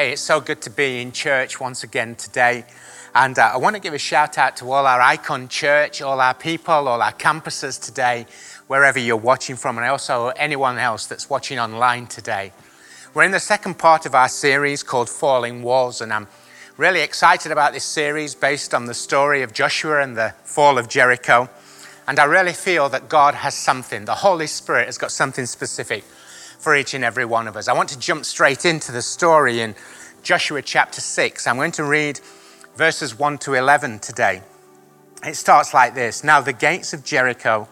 Hey, it's so good to be in church once again today. And uh, I want to give a shout out to all our Icon Church, all our people, all our campuses today, wherever you're watching from, and also anyone else that's watching online today. We're in the second part of our series called Falling Walls, and I'm really excited about this series based on the story of Joshua and the fall of Jericho. And I really feel that God has something, the Holy Spirit has got something specific for each and every one of us. I want to jump straight into the story in Joshua chapter 6. I'm going to read verses 1 to 11 today. It starts like this Now the gates of Jericho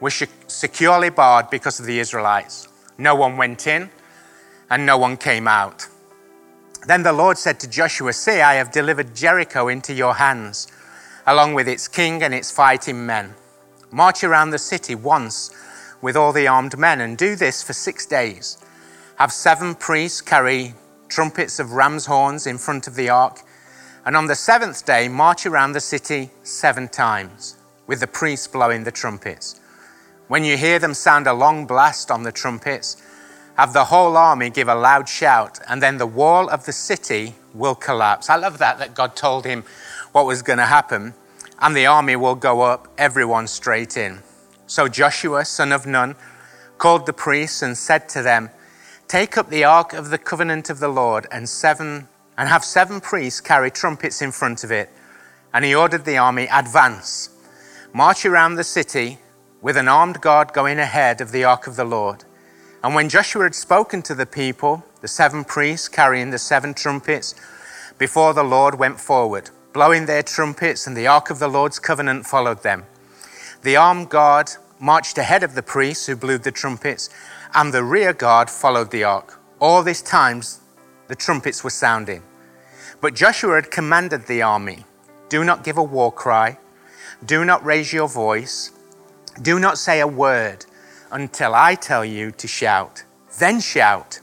were securely barred because of the Israelites. No one went in and no one came out. Then the Lord said to Joshua, See, I have delivered Jericho into your hands, along with its king and its fighting men. March around the city once with all the armed men, and do this for six days. Have seven priests carry trumpets of ram's horns in front of the ark, and on the seventh day march around the city seven times, with the priests blowing the trumpets. When you hear them sound a long blast on the trumpets, have the whole army give a loud shout, and then the wall of the city will collapse. I love that, that God told him what was going to happen, and the army will go up, everyone straight in. So Joshua, son of Nun, called the priests and said to them, Take up the ark of the covenant of the Lord and seven and have seven priests carry trumpets in front of it. And he ordered the army, Advance, march around the city with an armed guard going ahead of the ark of the Lord. And when Joshua had spoken to the people, the seven priests carrying the seven trumpets before the Lord went forward, blowing their trumpets, and the ark of the Lord's covenant followed them. The armed guard marched ahead of the priests who blew the trumpets, and the rear guard followed the ark. All this time, the trumpets were sounding. But Joshua had commanded the army do not give a war cry, do not raise your voice, do not say a word until I tell you to shout. Then shout.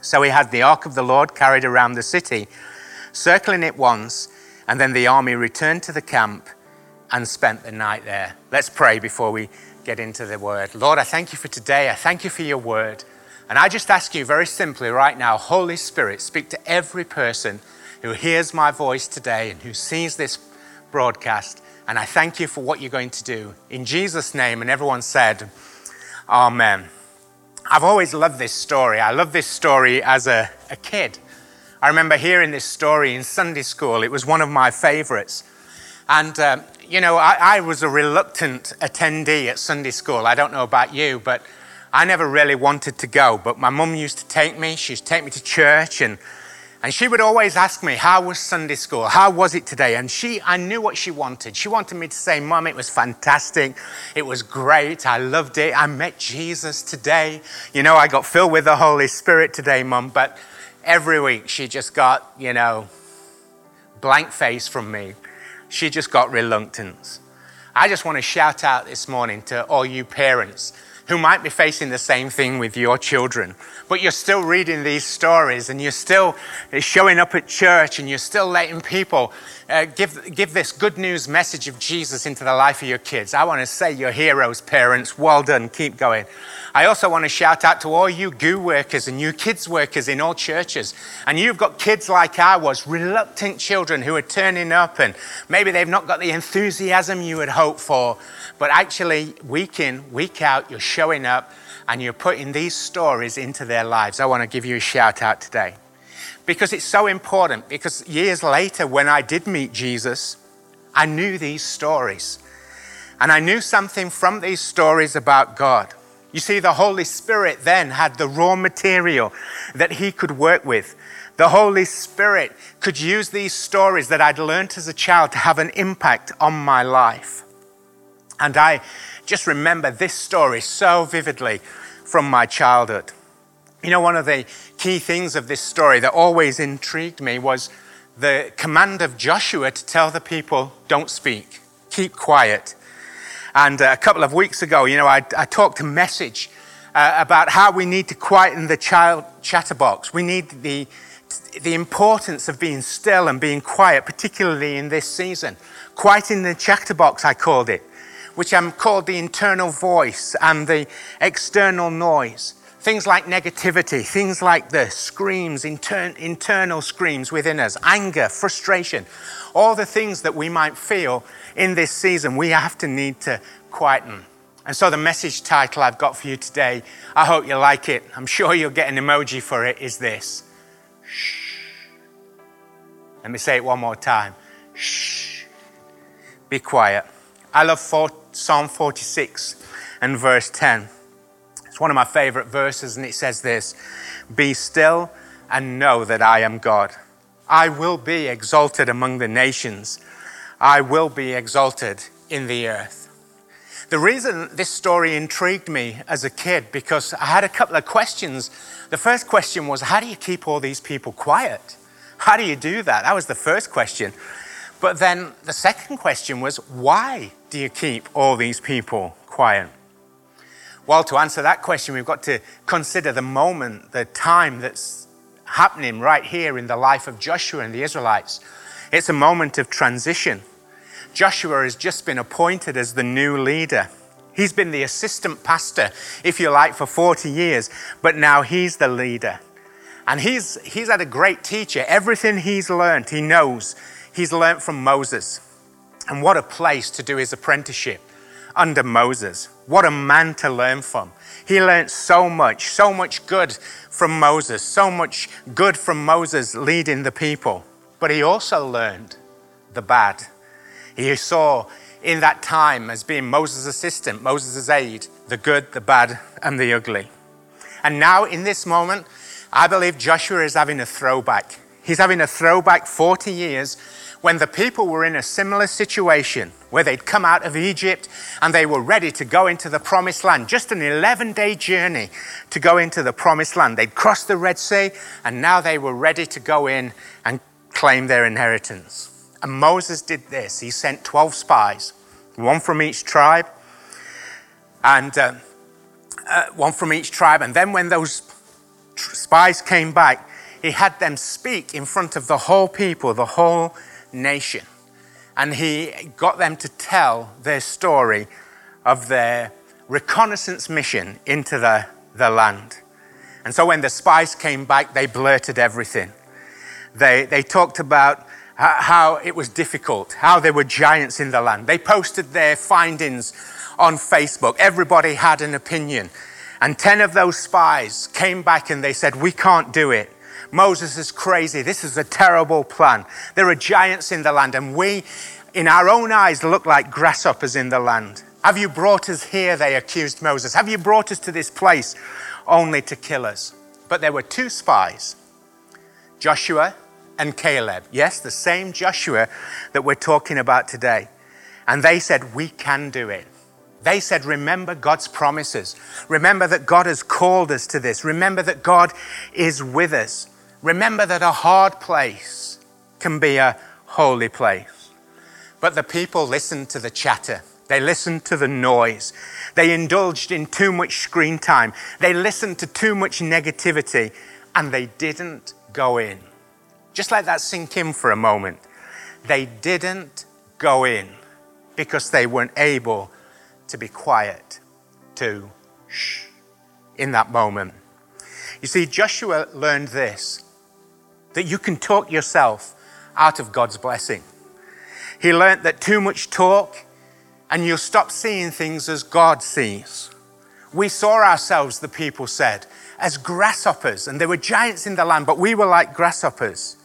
So he had the ark of the Lord carried around the city, circling it once, and then the army returned to the camp and spent the night there. Let's pray before we get into the word. Lord, I thank you for today. I thank you for your word. And I just ask you very simply right now, Holy Spirit, speak to every person who hears my voice today and who sees this broadcast. And I thank you for what you're going to do. In Jesus' name, and everyone said, Amen. I've always loved this story. I love this story as a, a kid. I remember hearing this story in Sunday school. It was one of my favorites. And, um, you know, I, I, was a reluctant attendee at Sunday school. I don't know about you, but I never really wanted to go. But my mum used to take me. She used to take me to church, and, and she would always ask me, How was Sunday school? How was it today? And she, I knew what she wanted. She wanted me to say, Mum, it was fantastic. It was great. I loved it. I met Jesus today. You know, I got filled with the Holy Spirit today, Mum. But every week she just got, you know, blank face from me she just got reluctance. I just want to shout out this morning to all you parents who might be facing the same thing with your children, but you're still reading these stories and you're still showing up at church and you're still letting people uh, give, give this good news message of Jesus into the life of your kids. I want to say you're heroes, parents. Well done. Keep going. I also want to shout out to all you GU workers and you kids workers in all churches. And you've got kids like I was, reluctant children who are turning up and maybe they've not got the enthusiasm you would hope for. But actually, week in, week out, you're showing up and you're putting these stories into their lives. I want to give you a shout out today because it's so important. Because years later, when I did meet Jesus, I knew these stories. And I knew something from these stories about God. You see, the Holy Spirit then had the raw material that he could work with. The Holy Spirit could use these stories that I'd learned as a child to have an impact on my life. And I just remember this story so vividly from my childhood. You know, one of the key things of this story that always intrigued me was the command of Joshua to tell the people, don't speak, keep quiet. And uh, a couple of weeks ago, you know, I, I talked a message uh, about how we need to quieten the child chatterbox. We need the, the importance of being still and being quiet, particularly in this season. Quieting the chatterbox, I called it, which I'm called the internal voice and the external noise. Things like negativity, things like the screams, inter- internal screams within us, anger, frustration, all the things that we might feel in this season, we have to need to quieten. And so, the message title I've got for you today, I hope you like it. I'm sure you'll get an emoji for it, is this. Shh. Let me say it one more time. Shh. Be quiet. I love Psalm 46 and verse 10. It's one of my favorite verses, and it says this Be still and know that I am God. I will be exalted among the nations, I will be exalted in the earth. The reason this story intrigued me as a kid, because I had a couple of questions. The first question was, How do you keep all these people quiet? How do you do that? That was the first question. But then the second question was, Why do you keep all these people quiet? Well, to answer that question, we've got to consider the moment, the time that's happening right here in the life of Joshua and the Israelites. It's a moment of transition. Joshua has just been appointed as the new leader. He's been the assistant pastor, if you like, for 40 years, but now he's the leader. And he's, he's had a great teacher. Everything he's learned, he knows, he's learned from Moses. And what a place to do his apprenticeship under Moses. What a man to learn from. He learned so much, so much good from Moses, so much good from Moses leading the people. But he also learned the bad. He saw in that time as being Moses' assistant, Moses' aide, the good, the bad, and the ugly. And now, in this moment, I believe Joshua is having a throwback. He's having a throwback 40 years when the people were in a similar situation where they'd come out of Egypt and they were ready to go into the promised land, just an 11 day journey to go into the promised land. They'd crossed the Red Sea and now they were ready to go in and claim their inheritance. And Moses did this. He sent 12 spies, one from each tribe, and uh, uh, one from each tribe. And then when those spies came back, he had them speak in front of the whole people, the whole nation. And he got them to tell their story of their reconnaissance mission into the, the land. And so when the spies came back, they blurted everything. They, they talked about how it was difficult, how there were giants in the land. They posted their findings on Facebook. Everybody had an opinion. And 10 of those spies came back and they said, We can't do it. Moses is crazy. This is a terrible plan. There are giants in the land, and we, in our own eyes, look like grasshoppers in the land. Have you brought us here? They accused Moses. Have you brought us to this place only to kill us? But there were two spies Joshua and Caleb. Yes, the same Joshua that we're talking about today. And they said, We can do it. They said, Remember God's promises. Remember that God has called us to this. Remember that God is with us. Remember that a hard place can be a holy place. But the people listened to the chatter. They listened to the noise. They indulged in too much screen time. They listened to too much negativity and they didn't go in. Just let that sink in for a moment. They didn't go in because they weren't able to be quiet, to shh in that moment. You see, Joshua learned this that you can talk yourself out of God's blessing. He learnt that too much talk and you'll stop seeing things as God sees. We saw ourselves, the people said, as grasshoppers, and there were giants in the land, but we were like grasshoppers.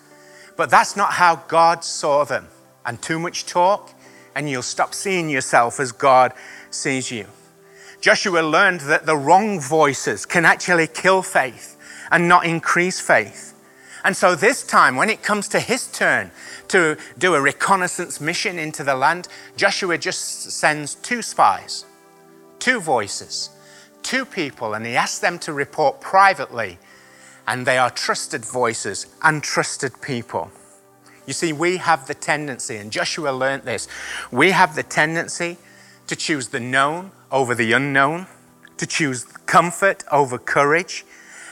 But that's not how God saw them. And too much talk, and you'll stop seeing yourself as God sees you. Joshua learned that the wrong voices can actually kill faith and not increase faith. And so, this time, when it comes to his turn to do a reconnaissance mission into the land, Joshua just sends two spies, two voices, two people, and he asks them to report privately. And they are trusted voices and trusted people. You see, we have the tendency, and Joshua learnt this, we have the tendency to choose the known over the unknown, to choose comfort over courage,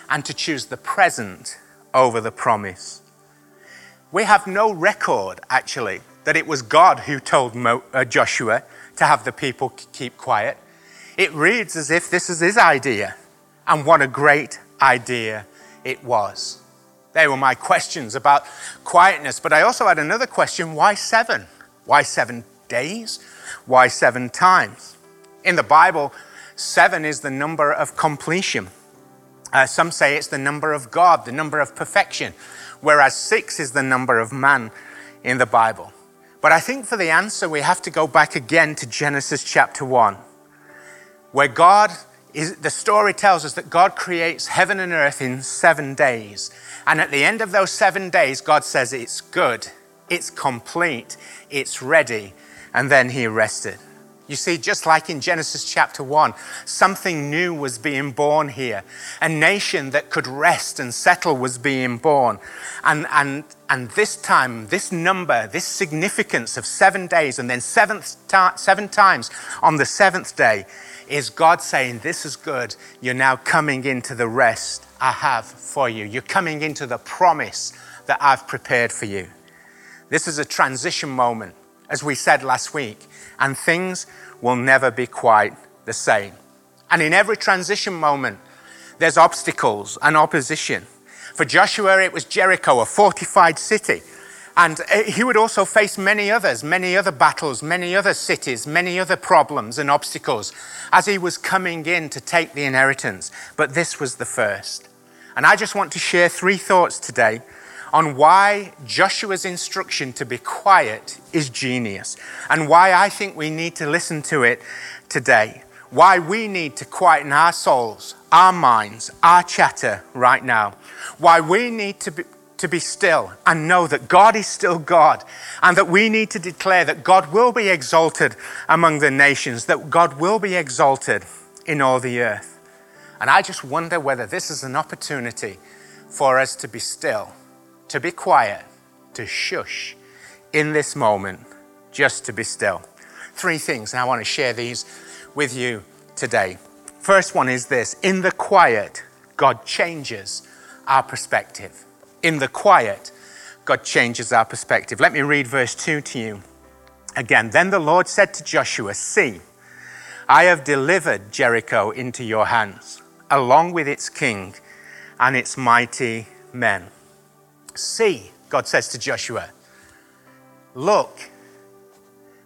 and to choose the present over the promise. We have no record, actually, that it was God who told Mo, uh, Joshua to have the people keep quiet. It reads as if this is his idea, and what a great idea it was. They were my questions about quietness, but I also had another question why seven? Why seven days? Why seven times? In the Bible, seven is the number of completion. Uh, some say it's the number of God, the number of perfection, whereas six is the number of man in the Bible. But I think for the answer, we have to go back again to Genesis chapter 1, where God is, the story tells us that God creates heaven and earth in seven days. And at the end of those seven days, God says it's good, it's complete, it's ready. And then he rested. You see, just like in Genesis chapter 1, something new was being born here. A nation that could rest and settle was being born. And, and, and this time, this number, this significance of seven days and then seventh ta- seven times on the seventh day is God saying, This is good. You're now coming into the rest I have for you. You're coming into the promise that I've prepared for you. This is a transition moment, as we said last week, and things will never be quite the same. And in every transition moment, there's obstacles and opposition. For Joshua, it was Jericho, a fortified city. And uh, he would also face many others, many other battles, many other cities, many other problems and obstacles as he was coming in to take the inheritance. But this was the first. And I just want to share three thoughts today on why Joshua's instruction to be quiet is genius and why I think we need to listen to it today. Why we need to quieten our souls, our minds, our chatter right now. Why we need to be, to be still and know that God is still God and that we need to declare that God will be exalted among the nations, that God will be exalted in all the earth. And I just wonder whether this is an opportunity for us to be still, to be quiet, to shush in this moment, just to be still. Three things, and I want to share these with you today. First one is this in the quiet, God changes our perspective in the quiet, God changes our perspective. Let me read verse 2 to you again. Then the Lord said to Joshua, See, I have delivered Jericho into your hands, along with its king and its mighty men. See, God says to Joshua, look.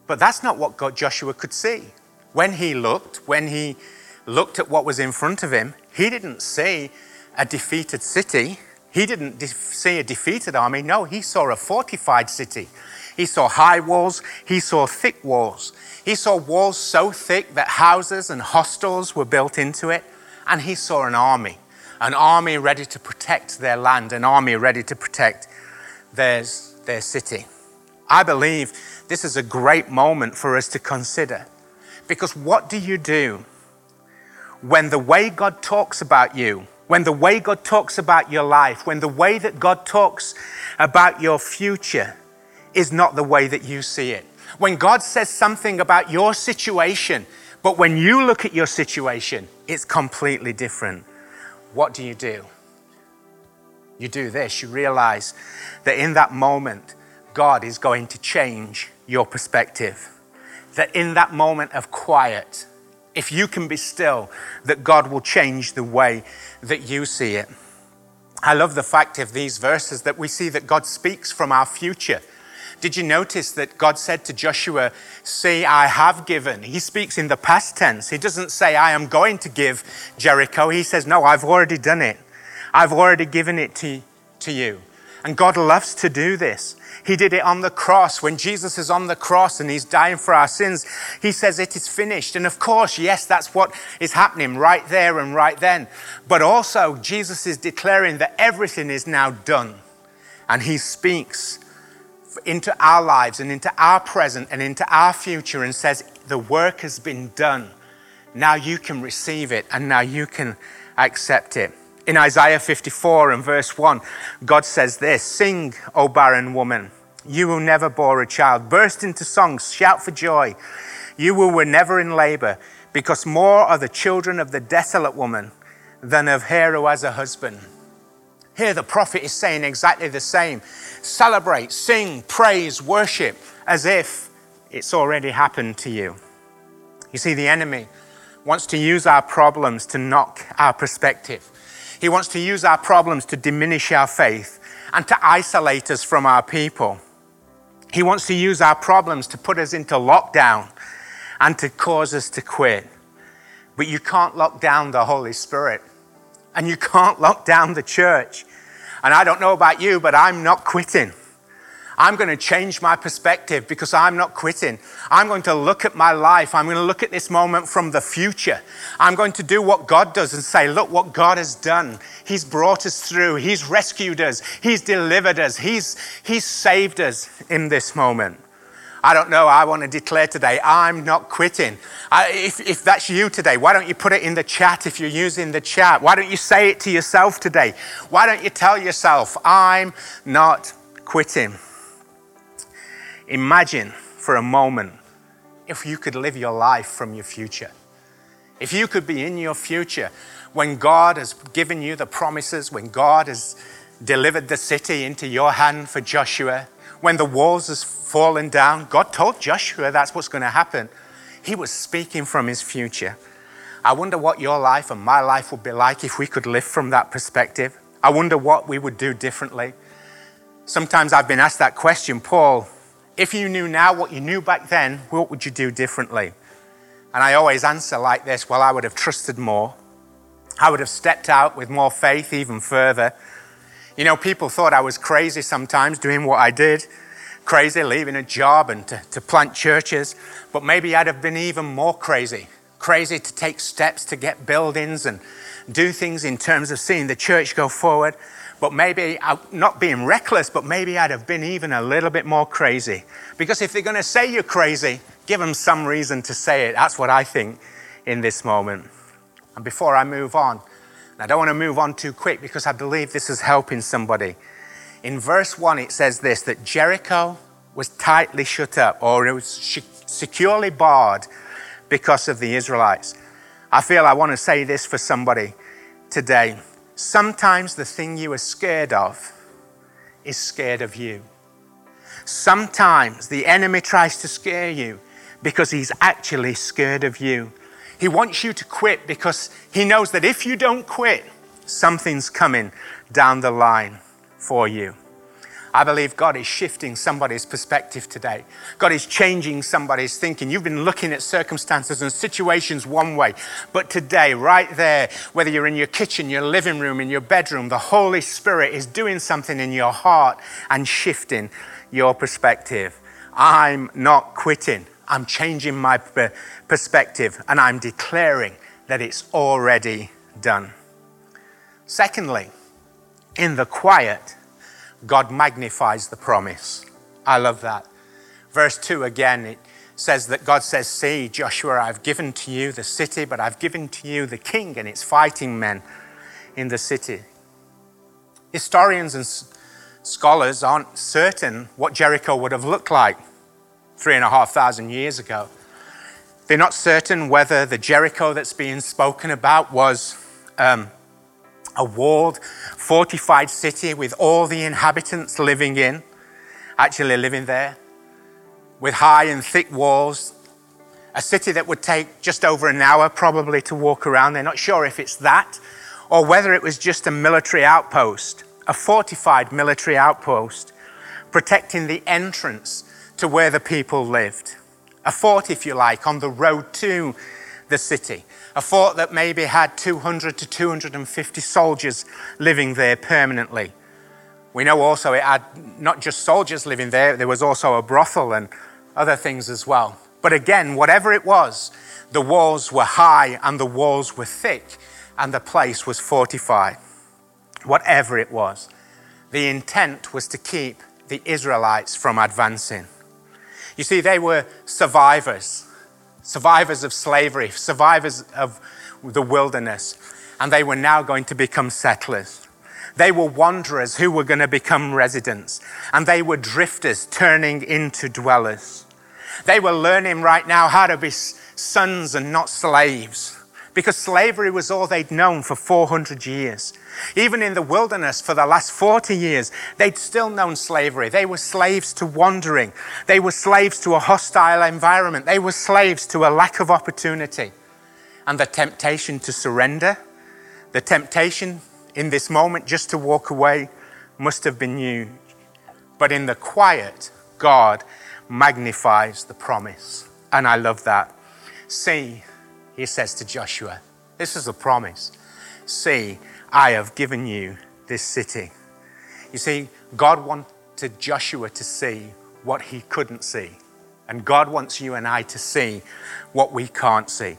But that's not what God, Joshua could see. When he looked, when he looked at what was in front of him, he didn't see a defeated city. He didn't see a defeated army. No, he saw a fortified city. He saw high walls. He saw thick walls. He saw walls so thick that houses and hostels were built into it. And he saw an army, an army ready to protect their land, an army ready to protect theirs, their city. I believe this is a great moment for us to consider. Because what do you do when the way God talks about you when the way God talks about your life, when the way that God talks about your future is not the way that you see it. When God says something about your situation, but when you look at your situation, it's completely different. What do you do? You do this. You realize that in that moment, God is going to change your perspective. That in that moment of quiet, if you can be still, that God will change the way that you see it. I love the fact of these verses that we see that God speaks from our future. Did you notice that God said to Joshua, See, I have given? He speaks in the past tense. He doesn't say, I am going to give Jericho. He says, No, I've already done it. I've already given it to, to you. And God loves to do this. He did it on the cross. When Jesus is on the cross and he's dying for our sins, he says, It is finished. And of course, yes, that's what is happening right there and right then. But also, Jesus is declaring that everything is now done. And he speaks into our lives and into our present and into our future and says, The work has been done. Now you can receive it and now you can accept it. In Isaiah 54 and verse 1, God says this Sing, O barren woman, You who never bore a child, burst into songs, shout for joy. You who were never in labor, because more are the children of the desolate woman than of her who has a husband. Here, the prophet is saying exactly the same celebrate, sing, praise, worship, as if it's already happened to you. You see, the enemy wants to use our problems to knock our perspective. He wants to use our problems to diminish our faith and to isolate us from our people. He wants to use our problems to put us into lockdown and to cause us to quit. But you can't lock down the Holy Spirit and you can't lock down the church. And I don't know about you, but I'm not quitting. I'm going to change my perspective because I'm not quitting. I'm going to look at my life. I'm going to look at this moment from the future. I'm going to do what God does and say, look what God has done. He's brought us through. He's rescued us. He's delivered us. He's, he's saved us in this moment. I don't know. I want to declare today, I'm not quitting. I, if, if that's you today, why don't you put it in the chat if you're using the chat? Why don't you say it to yourself today? Why don't you tell yourself, I'm not quitting? Imagine for a moment if you could live your life from your future. If you could be in your future when God has given you the promises, when God has delivered the city into your hand for Joshua, when the walls has fallen down, God told Joshua that's what's going to happen. He was speaking from his future. I wonder what your life and my life would be like if we could live from that perspective. I wonder what we would do differently. Sometimes I've been asked that question, Paul, if you knew now what you knew back then, what would you do differently? And I always answer like this well, I would have trusted more. I would have stepped out with more faith even further. You know, people thought I was crazy sometimes doing what I did, crazy leaving a job and to, to plant churches, but maybe I'd have been even more crazy. Crazy to take steps to get buildings and do things in terms of seeing the church go forward but maybe not being reckless, but maybe I'd have been even a little bit more crazy. Because if they're going to say you're crazy, give them some reason to say it. That's what I think in this moment. And before I move on, I don't want to move on too quick because I believe this is helping somebody. In verse 1, it says this that Jericho was tightly shut up, or it was securely barred because of the Israelites. I feel I want to say this for somebody today. Sometimes the thing you are scared of is scared of you. Sometimes the enemy tries to scare you because he's actually scared of you. He wants you to quit because he knows that if you don't quit, something's coming down the line for you. I believe God is shifting somebody's perspective today. God is changing somebody's thinking. You've been looking at circumstances and situations one way, but today, right there, whether you're in your kitchen, your living room, in your bedroom, the Holy Spirit is doing something in your heart and shifting your perspective. I'm not quitting. I'm changing my perspective and I'm declaring that it's already done. Secondly, in the quiet, God magnifies the promise. I love that. Verse 2 again, it says that God says, See, Joshua, I've given to you the city, but I've given to you the king and its fighting men in the city. Historians and scholars aren't certain what Jericho would have looked like three and a half thousand years ago. They're not certain whether the Jericho that's being spoken about was um, a walled, fortified city with all the inhabitants living in, actually living there, with high and thick walls. A city that would take just over an hour probably to walk around. They're not sure if it's that or whether it was just a military outpost, a fortified military outpost protecting the entrance to where the people lived. A fort, if you like, on the road to the city a fort that maybe had 200 to 250 soldiers living there permanently. We know also it had not just soldiers living there, there was also a brothel and other things as well. But again, whatever it was, the walls were high and the walls were thick and the place was fortified. Whatever it was, the intent was to keep the Israelites from advancing. You see, they were survivors survivors of slavery, survivors of the wilderness, and they were now going to become settlers. They were wanderers who were going to become residents, and they were drifters turning into dwellers. They were learning right now how to be sons and not slaves because slavery was all they'd known for 400 years. Even in the wilderness for the last 40 years, they'd still known slavery. They were slaves to wandering, they were slaves to a hostile environment, they were slaves to a lack of opportunity. And the temptation to surrender, the temptation in this moment just to walk away, must have been huge. But in the quiet, God magnifies the promise. And I love that. See, he says to Joshua, This is a promise. See, I have given you this city. You see, God wanted Joshua to see what he couldn't see. And God wants you and I to see what we can't see.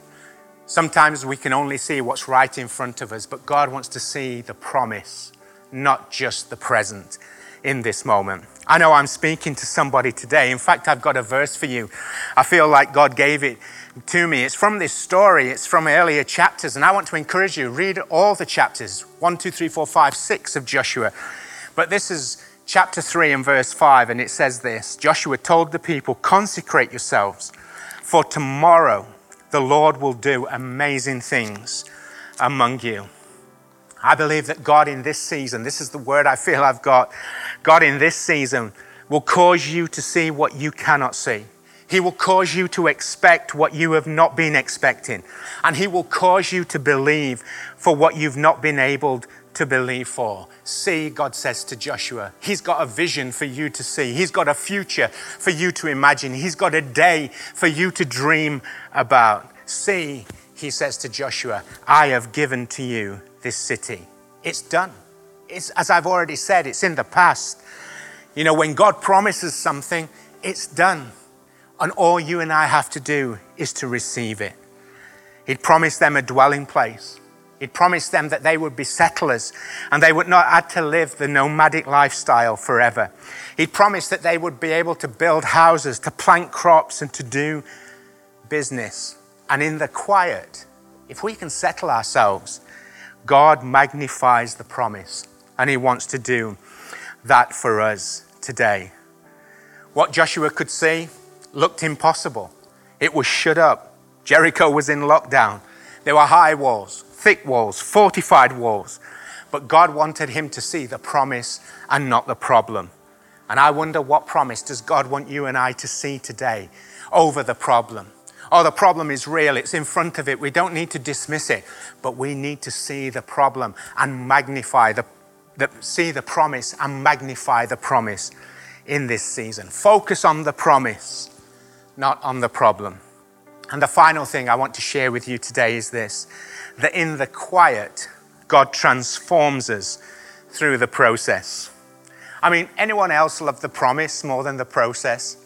Sometimes we can only see what's right in front of us, but God wants to see the promise, not just the present in this moment. I know I'm speaking to somebody today. In fact, I've got a verse for you. I feel like God gave it to me. It's from this story, it's from earlier chapters, and I want to encourage you read all the chapters 1, 2, 3, 4, 5, 6 of Joshua. But this is chapter 3 and verse 5, and it says this Joshua told the people, Consecrate yourselves, for tomorrow the Lord will do amazing things among you. I believe that God in this season, this is the word I feel I've got, God in this season will cause you to see what you cannot see. He will cause you to expect what you have not been expecting. And He will cause you to believe for what you've not been able to believe for. See, God says to Joshua, He's got a vision for you to see. He's got a future for you to imagine. He's got a day for you to dream about. See, He says to Joshua, I have given to you this city. It's done. It's, as I've already said, it's in the past. You know, when God promises something, it's done. And all you and I have to do is to receive it. He'd promised them a dwelling place. He'd promised them that they would be settlers and they would not have to live the nomadic lifestyle forever. He'd promised that they would be able to build houses, to plant crops, and to do business. And in the quiet, if we can settle ourselves, God magnifies the promise. And He wants to do that for us today. What Joshua could see, looked impossible. It was shut up. Jericho was in lockdown. There were high walls, thick walls, fortified walls. But God wanted him to see the promise and not the problem. And I wonder what promise does God want you and I to see today over the problem? Oh, the problem is real. It's in front of it. We don't need to dismiss it, but we need to see the problem and magnify the, the see the promise and magnify the promise in this season. Focus on the promise not on the problem. And the final thing I want to share with you today is this that in the quiet, God transforms us through the process. I mean, anyone else love the promise more than the process?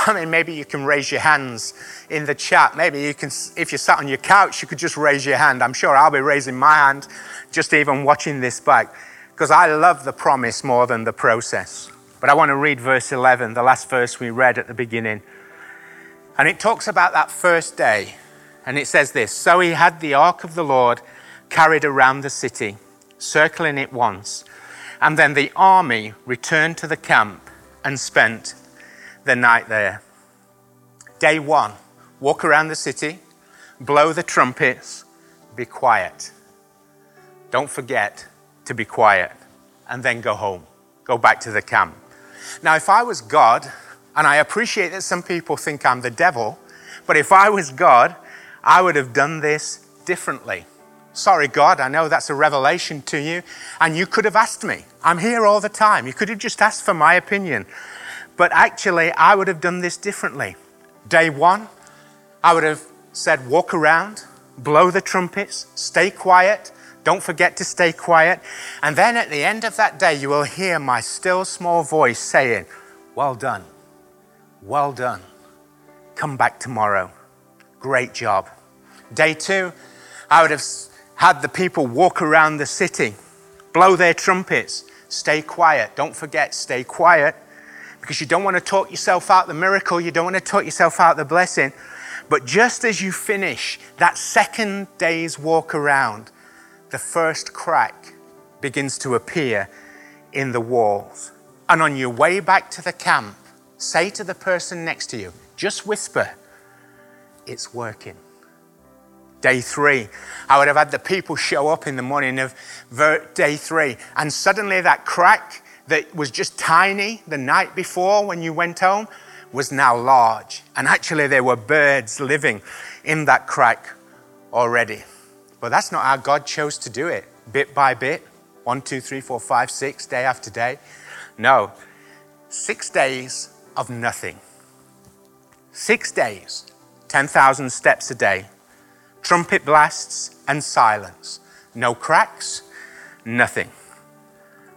I mean, maybe you can raise your hands in the chat. Maybe you can, if you sat on your couch, you could just raise your hand. I'm sure I'll be raising my hand just even watching this back because I love the promise more than the process. But I want to read verse 11, the last verse we read at the beginning. And it talks about that first day. And it says this So he had the ark of the Lord carried around the city, circling it once. And then the army returned to the camp and spent the night there. Day one walk around the city, blow the trumpets, be quiet. Don't forget to be quiet. And then go home, go back to the camp. Now, if I was God, and I appreciate that some people think I'm the devil, but if I was God, I would have done this differently. Sorry, God, I know that's a revelation to you, and you could have asked me. I'm here all the time. You could have just asked for my opinion. But actually, I would have done this differently. Day one, I would have said, walk around, blow the trumpets, stay quiet, don't forget to stay quiet. And then at the end of that day, you will hear my still small voice saying, Well done. Well done. Come back tomorrow. Great job. Day two, I would have had the people walk around the city, blow their trumpets, stay quiet. Don't forget, stay quiet because you don't want to talk yourself out the miracle, you don't want to talk yourself out the blessing. But just as you finish that second day's walk around, the first crack begins to appear in the walls. And on your way back to the camp, say to the person next to you, just whisper, it's working. Day three, I would have had the people show up in the morning of day three, and suddenly that crack that was just tiny the night before when you went home was now large. And actually, there were birds living in that crack already. But that's not how God chose to do it, bit by bit one, two, three, four, five, six, day after day. No, six days of nothing. Six days, 10,000 steps a day, trumpet blasts and silence. No cracks, nothing.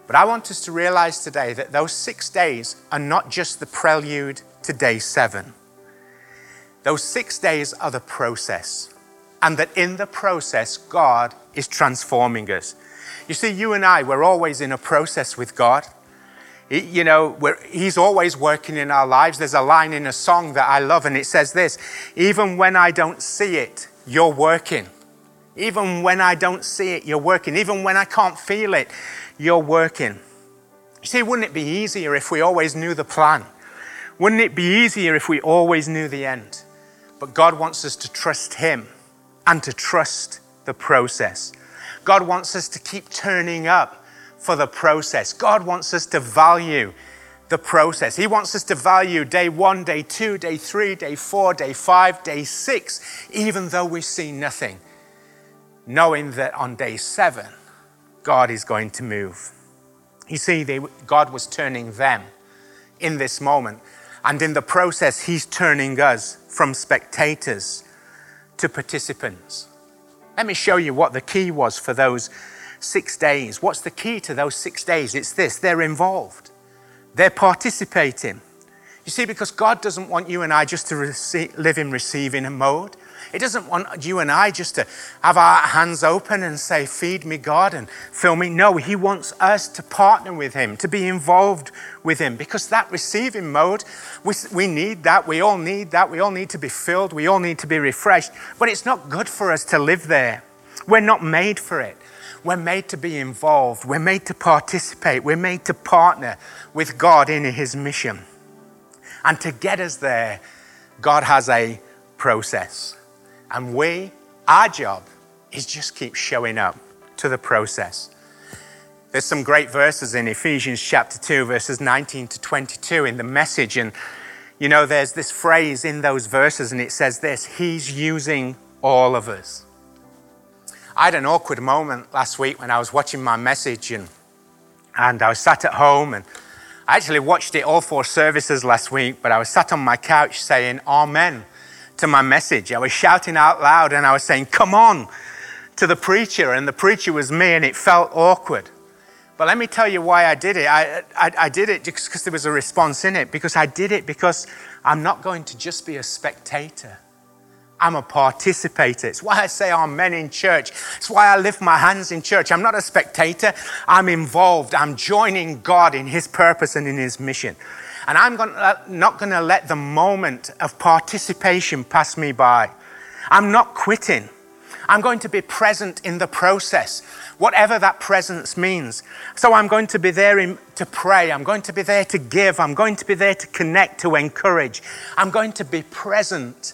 But I want us to realize today that those six days are not just the prelude to day seven. Those six days are the process, and that in the process, God is transforming us. You see, you and I, we're always in a process with God. You know, He's always working in our lives. There's a line in a song that I love, and it says this Even when I don't see it, you're working. Even when I don't see it, you're working. Even when I can't feel it, you're working. You see, wouldn't it be easier if we always knew the plan? Wouldn't it be easier if we always knew the end? But God wants us to trust Him and to trust the process. God wants us to keep turning up for the process. God wants us to value the process. He wants us to value day one, day two, day three, day four, day five, day six, even though we see nothing, knowing that on day seven, God is going to move. You see, they, God was turning them in this moment. And in the process, He's turning us from spectators to participants. Let me show you what the key was for those six days. What's the key to those six days? It's this they're involved, they're participating. You see, because God doesn't want you and I just to receive, live in receiving mode. He doesn't want you and I just to have our hands open and say, Feed me, God, and fill me. No, He wants us to partner with Him, to be involved with Him, because that receiving mode, we, we need that. We all need that. We all need to be filled. We all need to be refreshed. But it's not good for us to live there. We're not made for it. We're made to be involved. We're made to participate. We're made to partner with God in His mission. And to get us there, God has a process. And we, our job is just keep showing up to the process. There's some great verses in Ephesians chapter 2, verses 19 to 22 in the message. And, you know, there's this phrase in those verses, and it says this He's using all of us. I had an awkward moment last week when I was watching my message, and, and I was sat at home, and I actually watched it all four services last week, but I was sat on my couch saying, Amen to my message. I was shouting out loud and I was saying, Come on, to the preacher. And the preacher was me, and it felt awkward. But let me tell you why I did it. I, I, I did it just because there was a response in it, because I did it because I'm not going to just be a spectator. I'm a participator. It's why I say amen in church. It's why I lift my hands in church. I'm not a spectator. I'm involved. I'm joining God in His purpose and in His mission. And I'm uh, not going to let the moment of participation pass me by. I'm not quitting. I'm going to be present in the process, whatever that presence means. So I'm going to be there in, to pray. I'm going to be there to give. I'm going to be there to connect, to encourage. I'm going to be present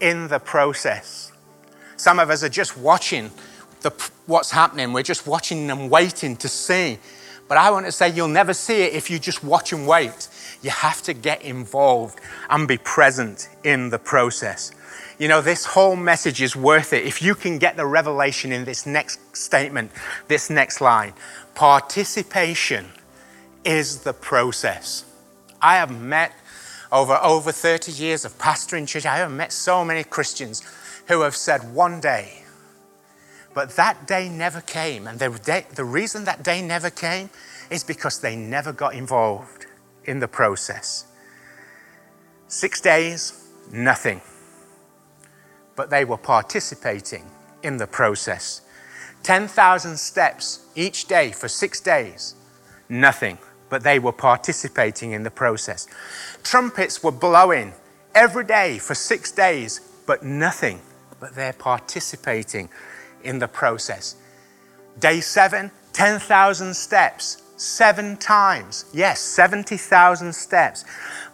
in the process. Some of us are just watching the, what's happening. We're just watching and waiting to see. But I want to say you'll never see it if you just watch and wait. You have to get involved and be present in the process. You know, this whole message is worth it if you can get the revelation in this next statement, this next line. Participation is the process. I have met over over 30 years of pastoring church, I have met so many Christians who have said one day, but that day never came. And the, the reason that day never came is because they never got involved in the process. Six days, nothing. But they were participating in the process. 10,000 steps each day for six days, nothing. But they were participating in the process. Trumpets were blowing every day for six days, but nothing. But they're participating in the process. Day seven, 10,000 steps, seven times. Yes, 70,000 steps.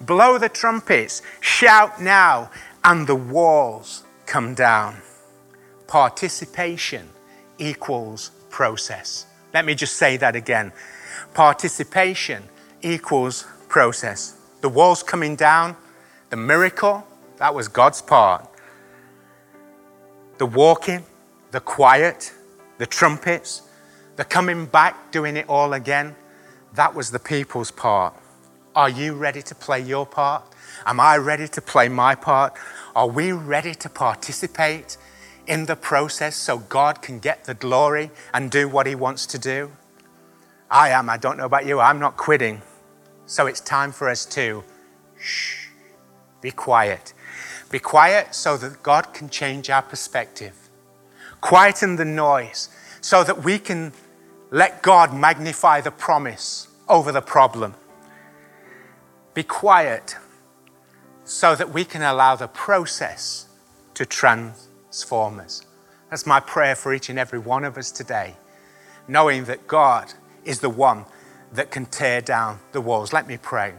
Blow the trumpets, shout now, and the walls come down. Participation equals process. Let me just say that again. Participation equals process. The walls coming down, the miracle, that was God's part. The walking, the quiet, the trumpets, the coming back, doing it all again, that was the people's part. Are you ready to play your part? Am I ready to play my part? Are we ready to participate in the process so God can get the glory and do what He wants to do? I am. I don't know about you. I'm not quitting. So it's time for us to shh, be quiet. Be quiet so that God can change our perspective. Quieten the noise so that we can let God magnify the promise over the problem. Be quiet so that we can allow the process to transform us. That's my prayer for each and every one of us today, knowing that God is the one that can tear down the walls. Let me pray.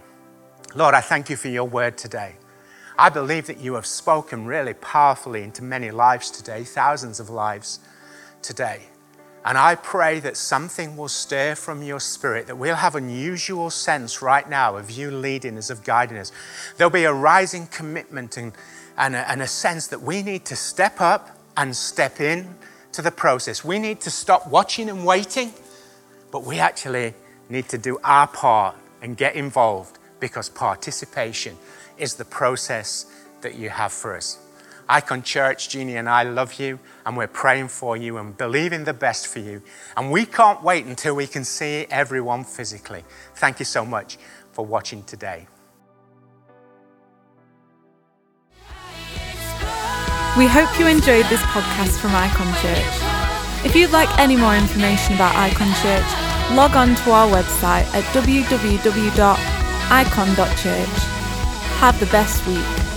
Lord, I thank you for your word today. I believe that you have spoken really powerfully into many lives today, thousands of lives today. And I pray that something will stir from your spirit, that we'll have unusual sense right now of you leading us, of guiding us. There'll be a rising commitment and, and, a, and a sense that we need to step up and step in to the process. We need to stop watching and waiting, but we actually need to do our part and get involved because participation is the process that you have for us. Icon Church, Jeannie and I love you, and we're praying for you and believing the best for you. And we can't wait until we can see everyone physically. Thank you so much for watching today. We hope you enjoyed this podcast from Icon Church. If you'd like any more information about Icon Church, log on to our website at www.icon.church. Have the best week.